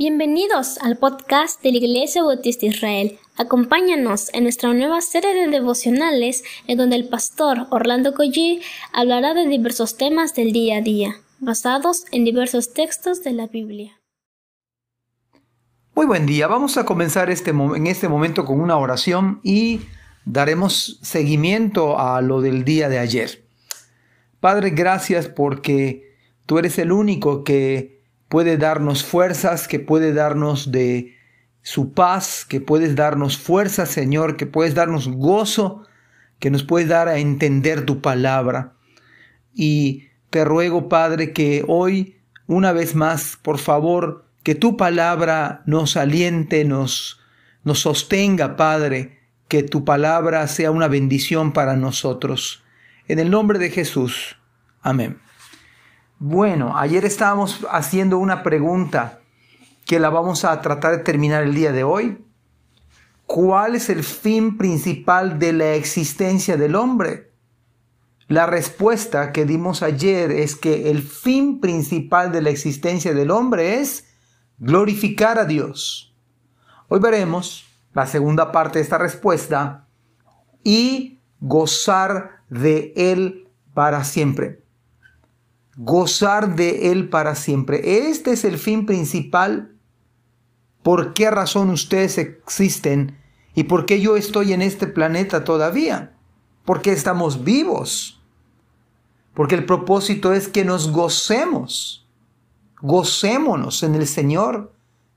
Bienvenidos al podcast de la Iglesia Bautista Israel. Acompáñanos en nuestra nueva serie de devocionales en donde el pastor Orlando Collie hablará de diversos temas del día a día, basados en diversos textos de la Biblia. Muy buen día, vamos a comenzar este, en este momento con una oración y daremos seguimiento a lo del día de ayer. Padre, gracias porque tú eres el único que puede darnos fuerzas, que puede darnos de su paz, que puedes darnos fuerza, Señor, que puedes darnos gozo, que nos puedes dar a entender tu palabra. Y te ruego, Padre, que hoy, una vez más, por favor, que tu palabra nos aliente, nos, nos sostenga, Padre, que tu palabra sea una bendición para nosotros. En el nombre de Jesús. Amén. Bueno, ayer estábamos haciendo una pregunta que la vamos a tratar de terminar el día de hoy. ¿Cuál es el fin principal de la existencia del hombre? La respuesta que dimos ayer es que el fin principal de la existencia del hombre es glorificar a Dios. Hoy veremos la segunda parte de esta respuesta y gozar de Él para siempre gozar de Él para siempre. Este es el fin principal. ¿Por qué razón ustedes existen? ¿Y por qué yo estoy en este planeta todavía? Porque estamos vivos. Porque el propósito es que nos gocemos. Gocémonos en el Señor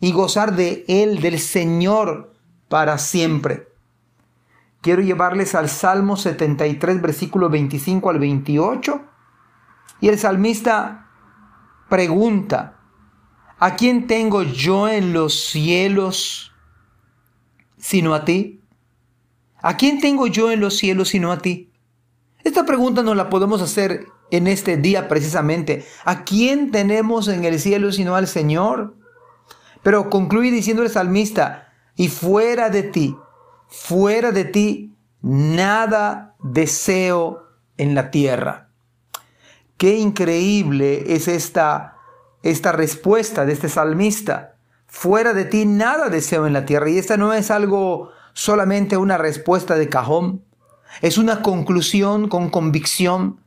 y gozar de Él, del Señor, para siempre. Quiero llevarles al Salmo 73, versículo 25 al 28 y el salmista pregunta, ¿a quién tengo yo en los cielos sino a ti? ¿A quién tengo yo en los cielos sino a ti? Esta pregunta nos la podemos hacer en este día precisamente. ¿A quién tenemos en el cielo sino al Señor? Pero concluye diciendo el salmista, y fuera de ti, fuera de ti, nada deseo en la tierra. Qué increíble es esta, esta respuesta de este salmista. Fuera de ti nada deseo en la tierra. Y esta no es algo solamente una respuesta de cajón. Es una conclusión con convicción.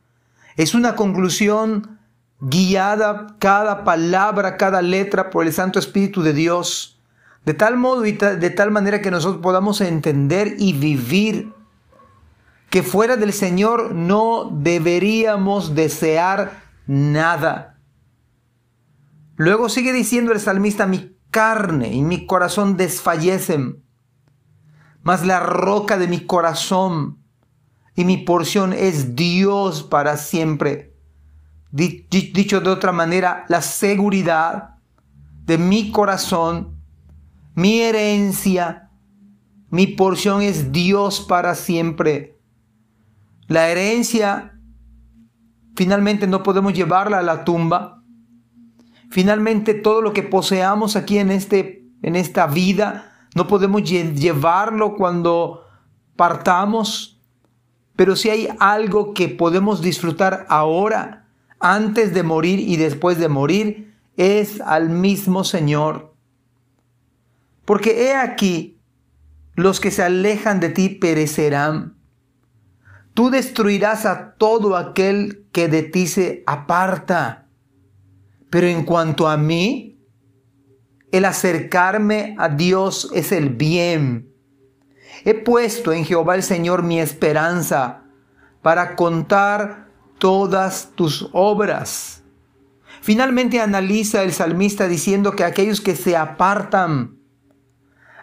Es una conclusión guiada cada palabra, cada letra por el Santo Espíritu de Dios. De tal modo y de tal manera que nosotros podamos entender y vivir que fuera del Señor no deberíamos desear nada. Luego sigue diciendo el salmista, mi carne y mi corazón desfallecen, mas la roca de mi corazón y mi porción es Dios para siempre. Dicho de otra manera, la seguridad de mi corazón, mi herencia, mi porción es Dios para siempre. La herencia finalmente no podemos llevarla a la tumba. Finalmente todo lo que poseamos aquí en, este, en esta vida no podemos llevarlo cuando partamos. Pero si hay algo que podemos disfrutar ahora, antes de morir y después de morir, es al mismo Señor. Porque he aquí, los que se alejan de ti perecerán Tú destruirás a todo aquel que de ti se aparta. Pero en cuanto a mí, el acercarme a Dios es el bien. He puesto en Jehová el Señor mi esperanza para contar todas tus obras. Finalmente analiza el salmista diciendo que aquellos que se apartan,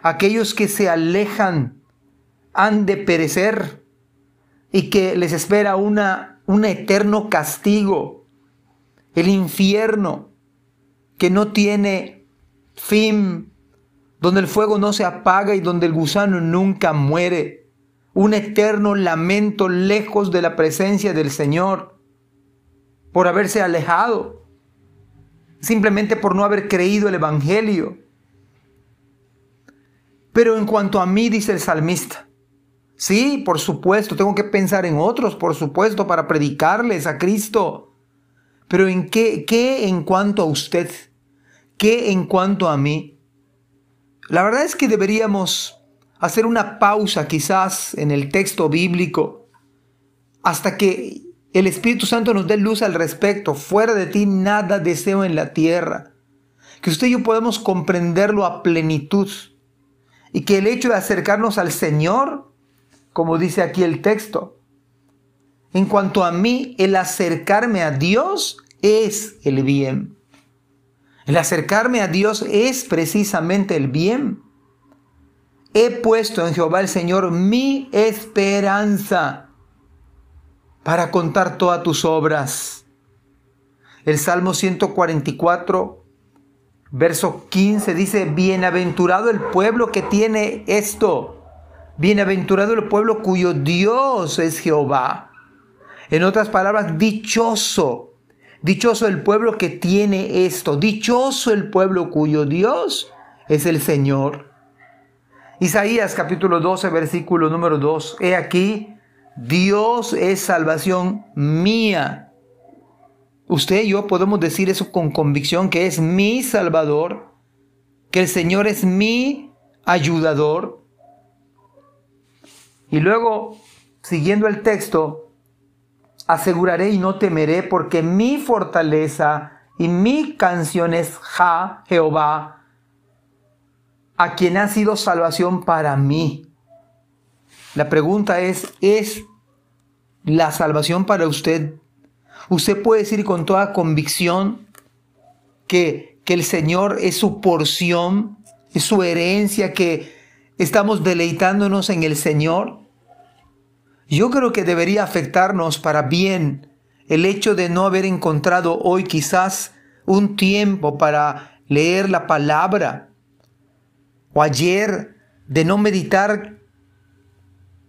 aquellos que se alejan, han de perecer y que les espera una, un eterno castigo, el infierno que no tiene fin, donde el fuego no se apaga y donde el gusano nunca muere, un eterno lamento lejos de la presencia del Señor por haberse alejado, simplemente por no haber creído el Evangelio. Pero en cuanto a mí, dice el salmista, Sí, por supuesto, tengo que pensar en otros, por supuesto, para predicarles a Cristo. Pero ¿en qué, qué en cuanto a usted? que en cuanto a mí. La verdad es que deberíamos hacer una pausa quizás en el texto bíblico hasta que el Espíritu Santo nos dé luz al respecto. Fuera de ti nada deseo en la tierra. Que usted y yo podamos comprenderlo a plenitud. Y que el hecho de acercarnos al Señor, como dice aquí el texto, en cuanto a mí, el acercarme a Dios es el bien. El acercarme a Dios es precisamente el bien. He puesto en Jehová el Señor mi esperanza para contar todas tus obras. El Salmo 144, verso 15 dice, bienaventurado el pueblo que tiene esto, bienaventurado el pueblo cuyo Dios es Jehová. En otras palabras, dichoso, dichoso el pueblo que tiene esto, dichoso el pueblo cuyo Dios es el Señor. Isaías capítulo 12, versículo número 2, he aquí, Dios es salvación mía. Usted y yo podemos decir eso con convicción, que es mi Salvador, que el Señor es mi ayudador. Y luego, siguiendo el texto, aseguraré y no temeré, porque mi fortaleza y mi canción es Ja, Jehová, a quien ha sido salvación para mí. La pregunta es, ¿es la salvación para usted? Usted puede decir con toda convicción que, que el Señor es su porción, es su herencia, que estamos deleitándonos en el Señor. Yo creo que debería afectarnos para bien el hecho de no haber encontrado hoy quizás un tiempo para leer la palabra o ayer de no meditar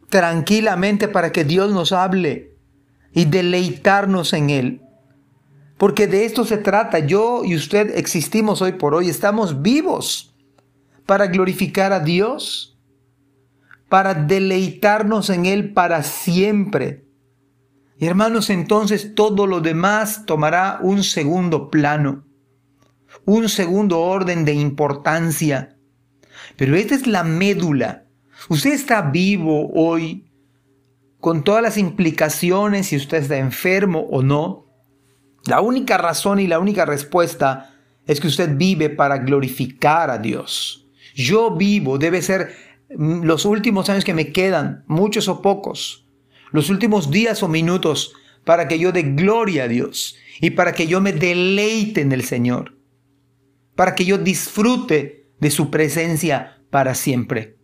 tranquilamente para que Dios nos hable y deleitarnos en Él. Porque de esto se trata. Yo y usted existimos hoy por hoy, estamos vivos para glorificar a Dios para deleitarnos en Él para siempre. Y hermanos, entonces todo lo demás tomará un segundo plano, un segundo orden de importancia. Pero esta es la médula. Usted está vivo hoy con todas las implicaciones si usted está enfermo o no. La única razón y la única respuesta es que usted vive para glorificar a Dios. Yo vivo debe ser los últimos años que me quedan, muchos o pocos, los últimos días o minutos, para que yo dé gloria a Dios y para que yo me deleite en el Señor, para que yo disfrute de su presencia para siempre.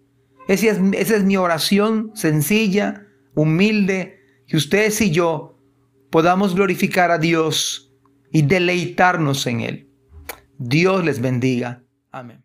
Esa es, esa es mi oración sencilla, humilde, que ustedes y yo podamos glorificar a Dios y deleitarnos en Él. Dios les bendiga. Amén.